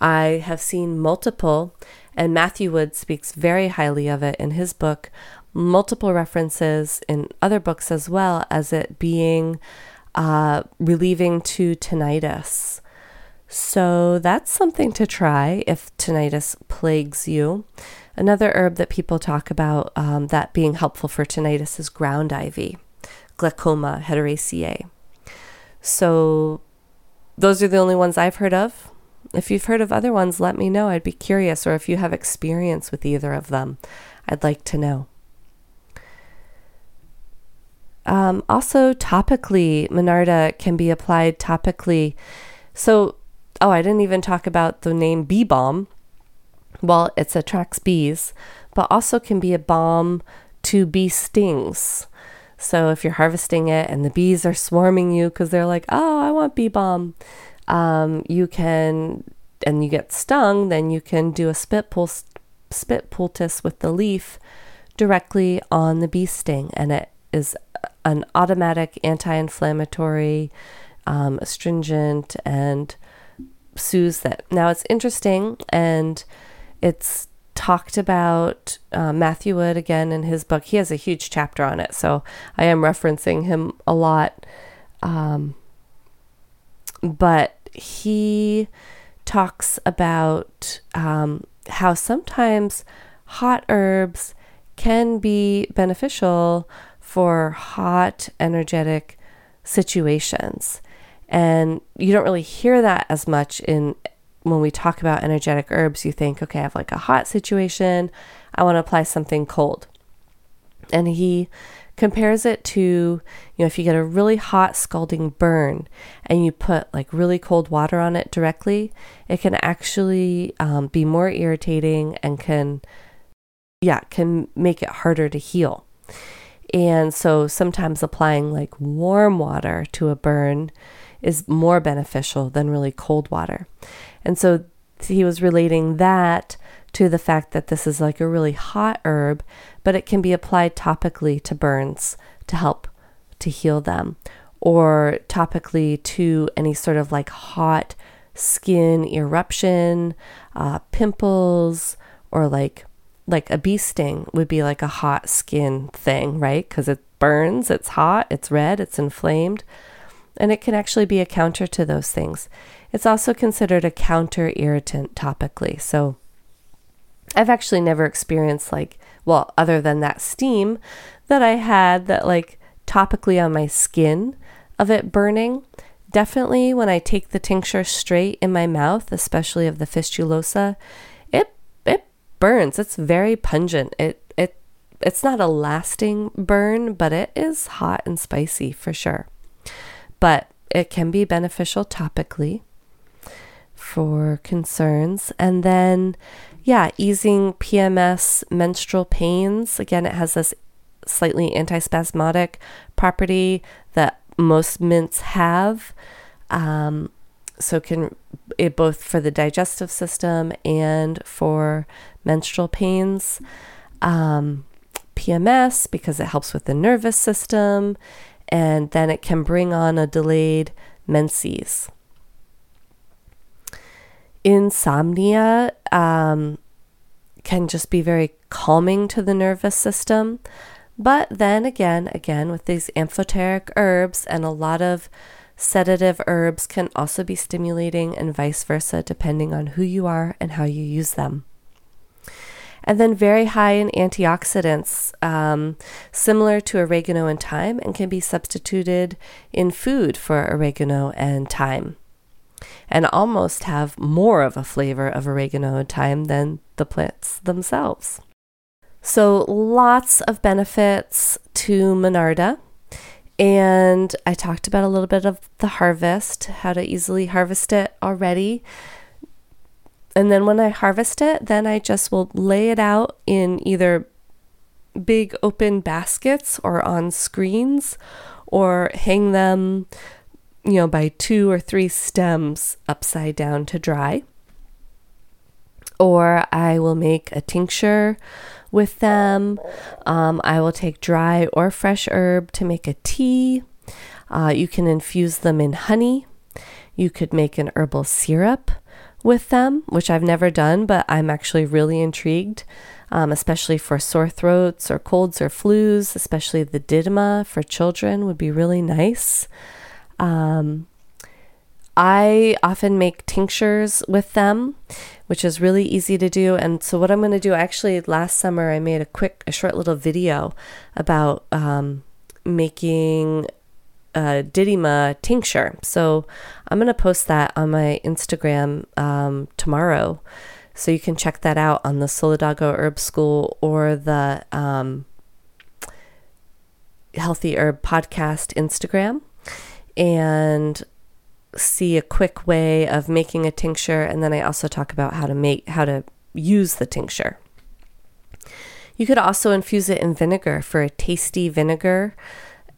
I have seen multiple, and Matthew Wood speaks very highly of it in his book, multiple references in other books as well as it being uh, relieving to tinnitus. So that's something to try if tinnitus plagues you. Another herb that people talk about um, that being helpful for tinnitus is ground ivy, Glechoma hederacea. So those are the only ones I've heard of. If you've heard of other ones, let me know. I'd be curious, or if you have experience with either of them, I'd like to know. Um, also, topically, Monarda can be applied topically. So, oh, I didn't even talk about the name bee balm. Well, it attracts bees, but also can be a balm to bee stings. So, if you're harvesting it and the bees are swarming you because they're like, oh, I want bee balm, um, you can, and you get stung, then you can do a spit, pul- spit poultice with the leaf directly on the bee sting, and it is an automatic anti inflammatory, um, astringent, and soothes that. Now, it's interesting and it's talked about uh, Matthew Wood again in his book. He has a huge chapter on it, so I am referencing him a lot. Um, but he talks about um, how sometimes hot herbs can be beneficial for hot, energetic situations. And you don't really hear that as much in when we talk about energetic herbs. You think, okay, I have like a hot situation, I want to apply something cold. And he compares it to, you know, if you get a really hot scalding burn and you put like really cold water on it directly, it can actually um, be more irritating and can, yeah, can make it harder to heal. And so sometimes applying like warm water to a burn is more beneficial than really cold water. And so he was relating that to the fact that this is like a really hot herb, but it can be applied topically to burns to help to heal them, or topically to any sort of like hot skin eruption, uh, pimples, or like like a bee sting would be like a hot skin thing, right? Because it burns, it's hot, it's red, it's inflamed, and it can actually be a counter to those things. It's also considered a counter irritant topically. So I've actually never experienced like, well, other than that steam that I had that like topically on my skin of it burning. Definitely when I take the tincture straight in my mouth, especially of the fistulosa, it it burns. It's very pungent. It it it's not a lasting burn, but it is hot and spicy for sure. But it can be beneficial topically for concerns. And then yeah, easing PMS menstrual pains. Again, it has this slightly antispasmodic property that most mints have. Um, so can it both for the digestive system and for menstrual pains, um, PMS because it helps with the nervous system, and then it can bring on a delayed menses. Insomnia um, can just be very calming to the nervous system. But then again, again, with these amphoteric herbs and a lot of sedative herbs can also be stimulating and vice versa, depending on who you are and how you use them and then very high in antioxidants, um, similar to oregano and thyme, and can be substituted in food for oregano and thyme, and almost have more of a flavor of oregano thyme than the plants themselves. So, lots of benefits to Monarda. And I talked about a little bit of the harvest, how to easily harvest it already. and then when I harvest it, then I just will lay it out in either big open baskets or on screens or hang them, you know, by two or three stems upside down to dry. Or I will make a tincture with them. Um, I will take dry or fresh herb to make a tea. Uh, you can infuse them in honey. You could make an herbal syrup with them, which I've never done, but I'm actually really intrigued, um, especially for sore throats or colds or flus, especially the didyma for children would be really nice. Um, I often make tinctures with them, which is really easy to do. And so, what I'm going to do actually, last summer, I made a quick, a short little video about um, making a Didyma tincture. So, I'm going to post that on my Instagram um, tomorrow. So, you can check that out on the Solidago Herb School or the um, Healthy Herb Podcast Instagram. And see a quick way of making a tincture and then I also talk about how to make how to use the tincture. You could also infuse it in vinegar for a tasty vinegar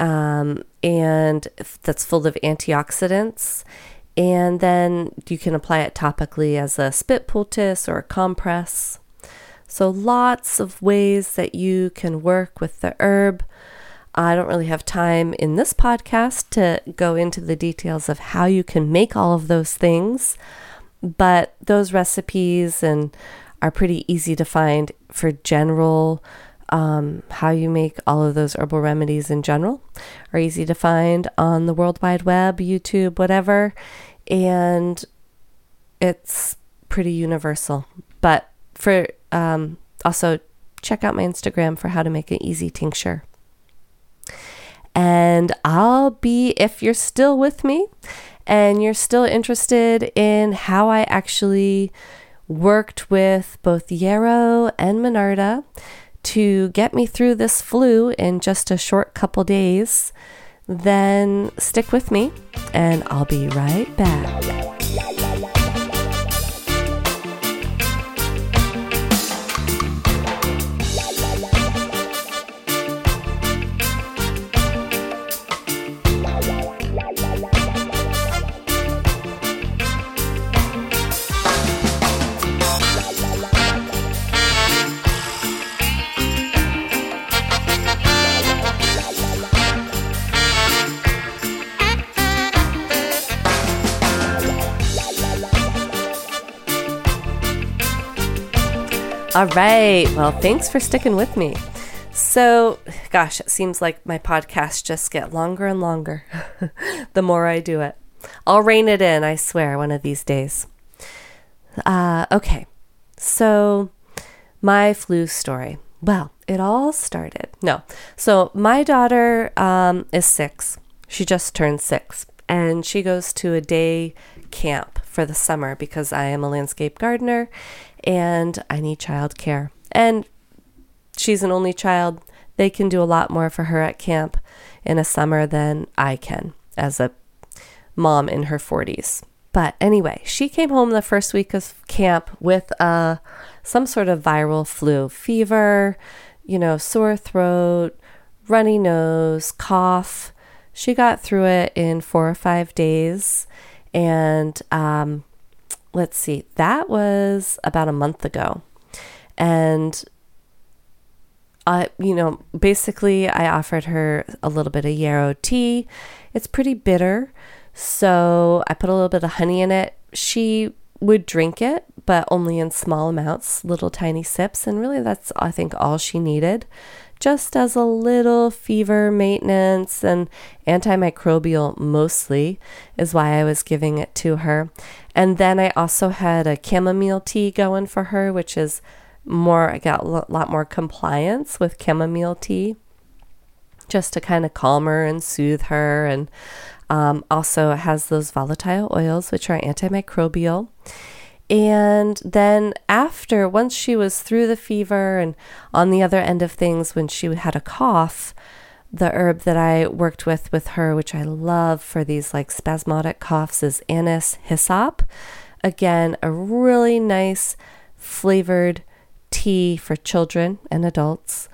um, and that's full of antioxidants. And then you can apply it topically as a spit poultice or a compress. So, lots of ways that you can work with the herb. I don't really have time in this podcast to go into the details of how you can make all of those things, but those recipes and are pretty easy to find for general um, how you make all of those herbal remedies in general are easy to find on the World Wide Web, YouTube, whatever, and it's pretty universal. But for um, also check out my Instagram for how to make an easy tincture. And I'll be, if you're still with me and you're still interested in how I actually worked with both Yarrow and Monarda to get me through this flu in just a short couple days, then stick with me and I'll be right back. All right. Well, thanks for sticking with me. So, gosh, it seems like my podcasts just get longer and longer the more I do it. I'll rein it in, I swear, one of these days. Uh, okay. So, my flu story. Well, it all started. No. So, my daughter um, is six. She just turned six. And she goes to a day camp for the summer because I am a landscape gardener and I need childcare. And she's an only child. They can do a lot more for her at camp in a summer than I can as a mom in her 40s. But anyway, she came home the first week of camp with uh, some sort of viral flu, fever, you know, sore throat, runny nose, cough. She got through it in four or five days. And um, let's see, that was about a month ago. And I, you know, basically, I offered her a little bit of yarrow tea. It's pretty bitter. So I put a little bit of honey in it. She would drink it, but only in small amounts, little tiny sips. And really, that's, I think, all she needed just as a little fever maintenance and antimicrobial mostly is why I was giving it to her. And then I also had a chamomile tea going for her, which is more, I got a lot more compliance with chamomile tea just to kind of calm her and soothe her. And um, also, it has those volatile oils, which are antimicrobial. And then, after, once she was through the fever and on the other end of things, when she had a cough, the herb that I worked with with her, which I love for these like spasmodic coughs, is anise hyssop. Again, a really nice flavored tea for children and adults.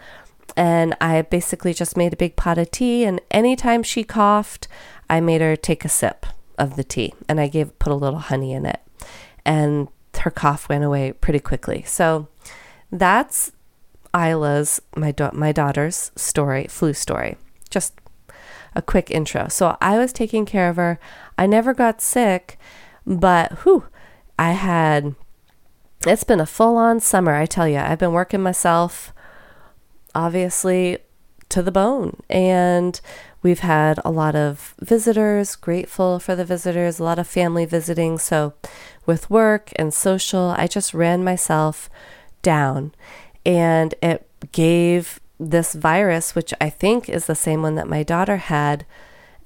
And I basically just made a big pot of tea. And anytime she coughed, I made her take a sip of the tea and I gave put a little honey in it. And her cough went away pretty quickly. So that's Isla's, my, da- my daughter's story, flu story. Just a quick intro. So I was taking care of her. I never got sick, but whew, I had, it's been a full on summer, I tell you. I've been working myself, obviously, to the bone. And we've had a lot of visitors, grateful for the visitors, a lot of family visiting. So with work and social, I just ran myself down. And it gave this virus, which I think is the same one that my daughter had,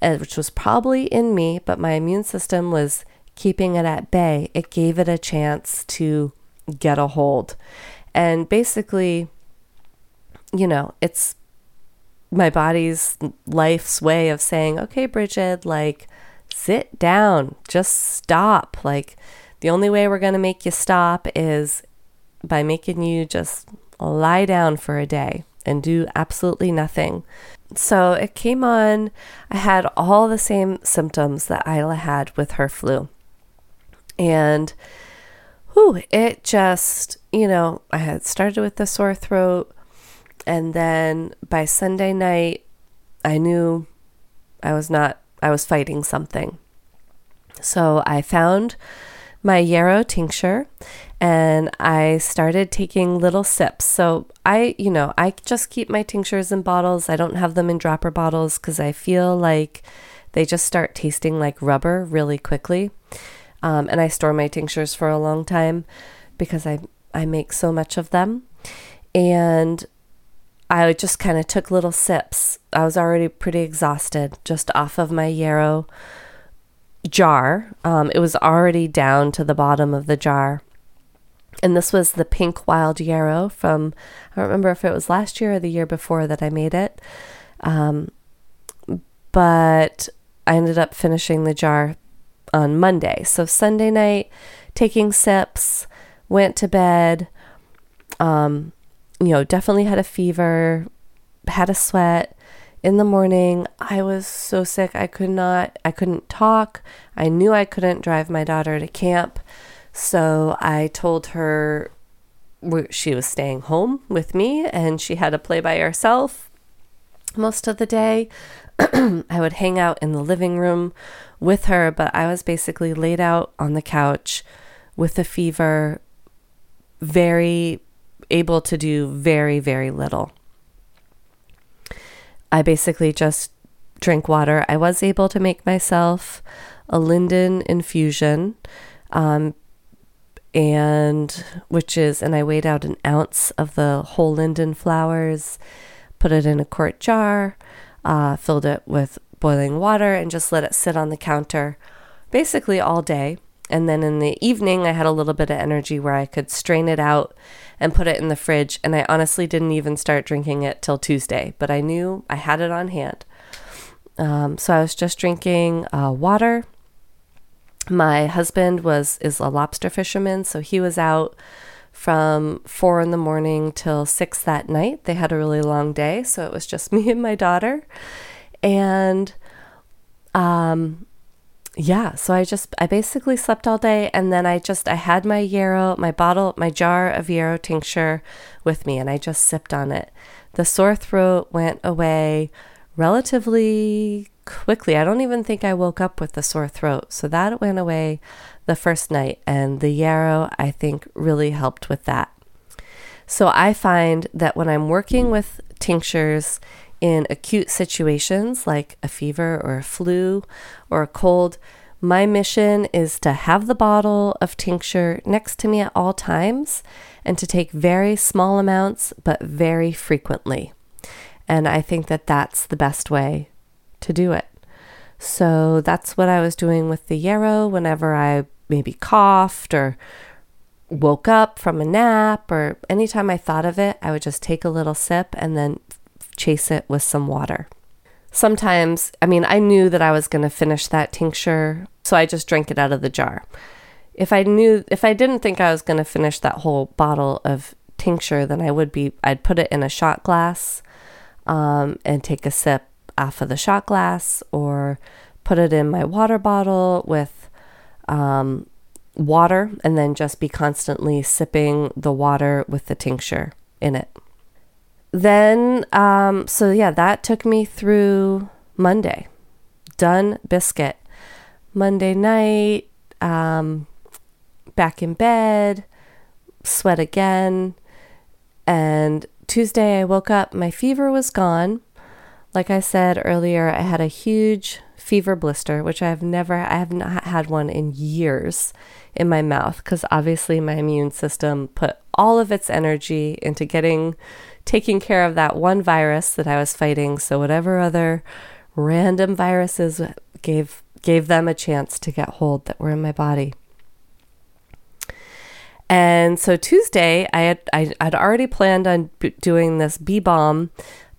uh, which was probably in me, but my immune system was keeping it at bay. It gave it a chance to get a hold. And basically, you know, it's my body's life's way of saying, okay, Bridget, like, sit down, just stop. Like, the only way we're going to make you stop is by making you just lie down for a day and do absolutely nothing. So it came on. I had all the same symptoms that Isla had with her flu. And whew, it just, you know, I had started with the sore throat. And then by Sunday night, I knew I was not, I was fighting something. So I found my yarrow tincture and I started taking little sips. So I, you know, I just keep my tinctures in bottles. I don't have them in dropper bottles because I feel like they just start tasting like rubber really quickly. Um, and I store my tinctures for a long time because I I make so much of them. And I just kind of took little sips. I was already pretty exhausted just off of my yarrow jar. Um, it was already down to the bottom of the jar. And this was the pink wild yarrow from, I don't remember if it was last year or the year before that I made it. Um, but I ended up finishing the jar on Monday. So Sunday night, taking sips, went to bed. Um, you know, definitely had a fever, had a sweat. In the morning, I was so sick. I could not, I couldn't talk. I knew I couldn't drive my daughter to camp. So I told her she was staying home with me and she had to play by herself most of the day. I would hang out in the living room with her, but I was basically laid out on the couch with a fever, very able to do very, very little. I basically just drink water. I was able to make myself a linden infusion um, and which is, and I weighed out an ounce of the whole linden flowers, put it in a quart jar, uh, filled it with boiling water, and just let it sit on the counter basically all day. And then in the evening, I had a little bit of energy where I could strain it out and put it in the fridge. And I honestly didn't even start drinking it till Tuesday, but I knew I had it on hand. Um, so I was just drinking uh, water my husband was is a lobster fisherman, so he was out from four in the morning till six that night. They had a really long day, so it was just me and my daughter. And um yeah, so I just I basically slept all day and then I just I had my yarrow, my bottle, my jar of yarrow tincture with me and I just sipped on it. The sore throat went away relatively quickly. I don't even think I woke up with the sore throat. So that went away the first night. And the yarrow, I think, really helped with that. So I find that when I'm working with tinctures in acute situations like a fever or a flu or a cold, my mission is to have the bottle of tincture next to me at all times and to take very small amounts but very frequently. And I think that that's the best way to do it. So that's what I was doing with the yarrow whenever I maybe coughed or woke up from a nap or anytime I thought of it, I would just take a little sip and then chase it with some water. Sometimes, I mean, I knew that I was going to finish that tincture, so I just drank it out of the jar. if I knew, if I didn't think I was going to finish that whole bottle of tincture, then I would be, I'd put it in a shot glass um, and take a sip off of the shot glass or put it in my water bottle with um, water and then just be constantly sipping the water with the tincture in it. Then, um, so yeah, that took me through Monday. Done biscuit. Monday night, um, back in bed, sweat again. And Tuesday, I woke up, my fever was gone. Like I said earlier, I had a huge fever blister, which I have never, I have not had one in years in my mouth because obviously my immune system put all of its energy into getting, taking care of that one virus that I was fighting. So whatever other random viruses gave gave them a chance to get hold that were in my body. And so Tuesday, I had I, would already planned on b- doing this bee balm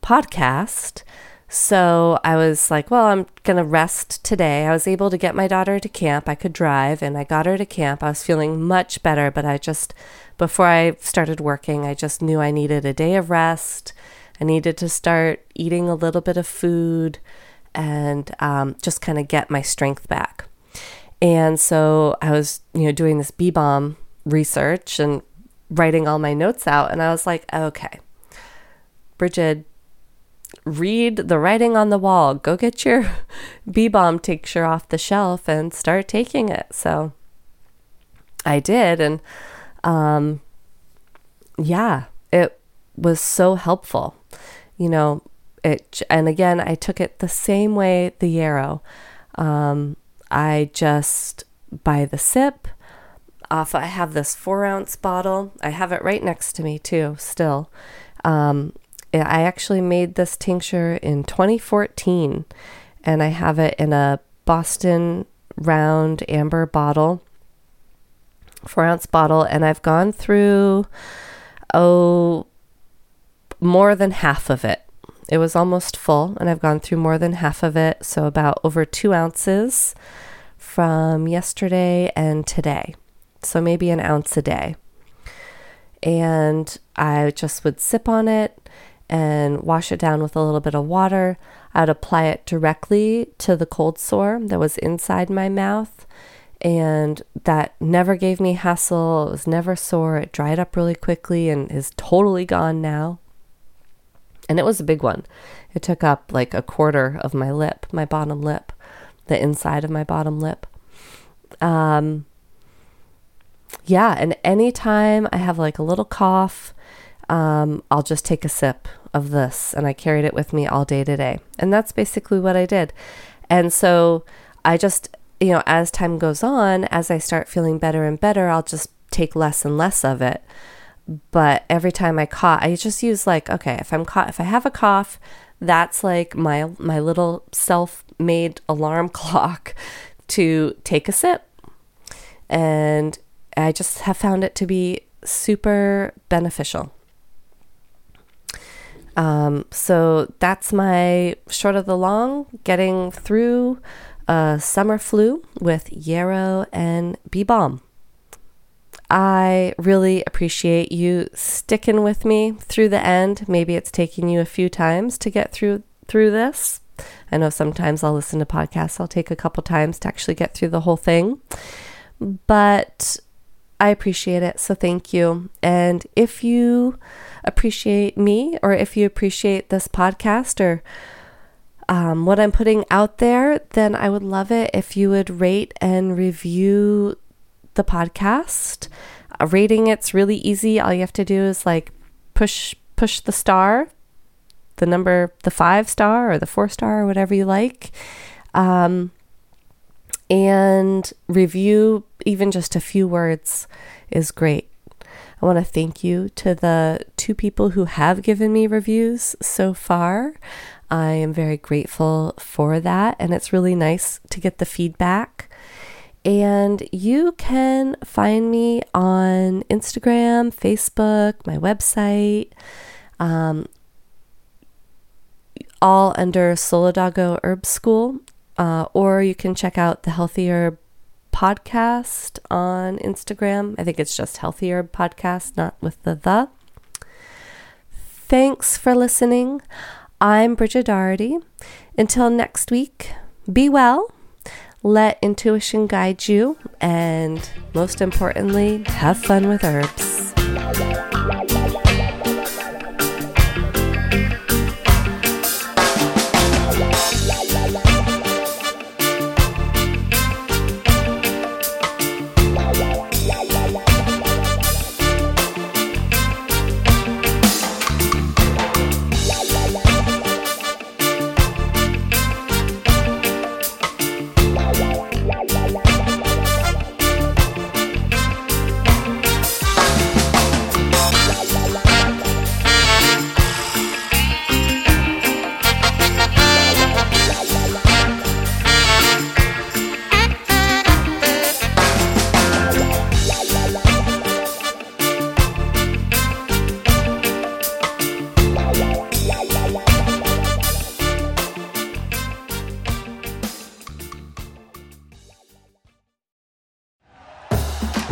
podcast. So I was like, well, I'm going to rest today. I was able to get my daughter to camp. I could drive and I got her to camp. I was feeling much better, but I just, before I started working, I just knew I needed a day of rest. I needed to start eating a little bit of food and um, just kind of get my strength back. And so I was, you know, doing this bee balm research and writing all my notes out. And I was like, okay, Bridget, read the writing on the wall. Go get your bee balm tincture off the shelf and start taking it. So I did. And um, yeah, it was so helpful. You know, it, and again, I took it the same way the yarrow. Um, I just, buy the sip, off. I have this four ounce bottle. I have it right next to me too, still. Um, I actually made this tincture in 2014 and I have it in a Boston round amber bottle, four ounce bottle, and I've gone through, oh, more than half of it. It was almost full, and I've gone through more than half of it, so about over two ounces from yesterday and today so maybe an ounce a day. And I just would sip on it and wash it down with a little bit of water. I'd apply it directly to the cold sore that was inside my mouth. And that never gave me hassle. It was never sore. It dried up really quickly and is totally gone now. And it was a big one. It took up like a quarter of my lip, my bottom lip, the inside of my bottom lip. Um, yeah, and anytime I have like a little cough, um, I'll just take a sip of this, and I carried it with me all day today. And that's basically what I did. And so I just, you know, as time goes on, as I start feeling better and better, I'll just take less and less of it. But every time I cough, I just use like, okay, if I'm caught, if I have a cough, that's like my my little self-made alarm clock to take a sip. And I just have found it to be super beneficial. Um, so that's my short of the long getting through a summer flu with yarrow and bee balm. I really appreciate you sticking with me through the end. Maybe it's taking you a few times to get through through this. I know sometimes I'll listen to podcasts. I'll take a couple times to actually get through the whole thing. But I appreciate it. So thank you. And if you appreciate me or if you appreciate this podcast or um, what I'm putting out there, then I would love it if you would rate and review the podcast. A rating it's really easy. All you have to do is like push push the star, the number, the five star or the four star or whatever you like. Um, and review even just a few words is great. I want to thank you to the two people who have given me reviews so far. I am very grateful for that, and it's really nice to get the feedback. And you can find me on Instagram, Facebook, my website, um, all under Solidago Herb School. Uh, or you can check out the Healthier Podcast on Instagram. I think it's just Healthy Herb Podcast, not with the the. Thanks for listening. I'm Bridget Doherty. Until next week, be well, let intuition guide you, and most importantly, have fun with herbs.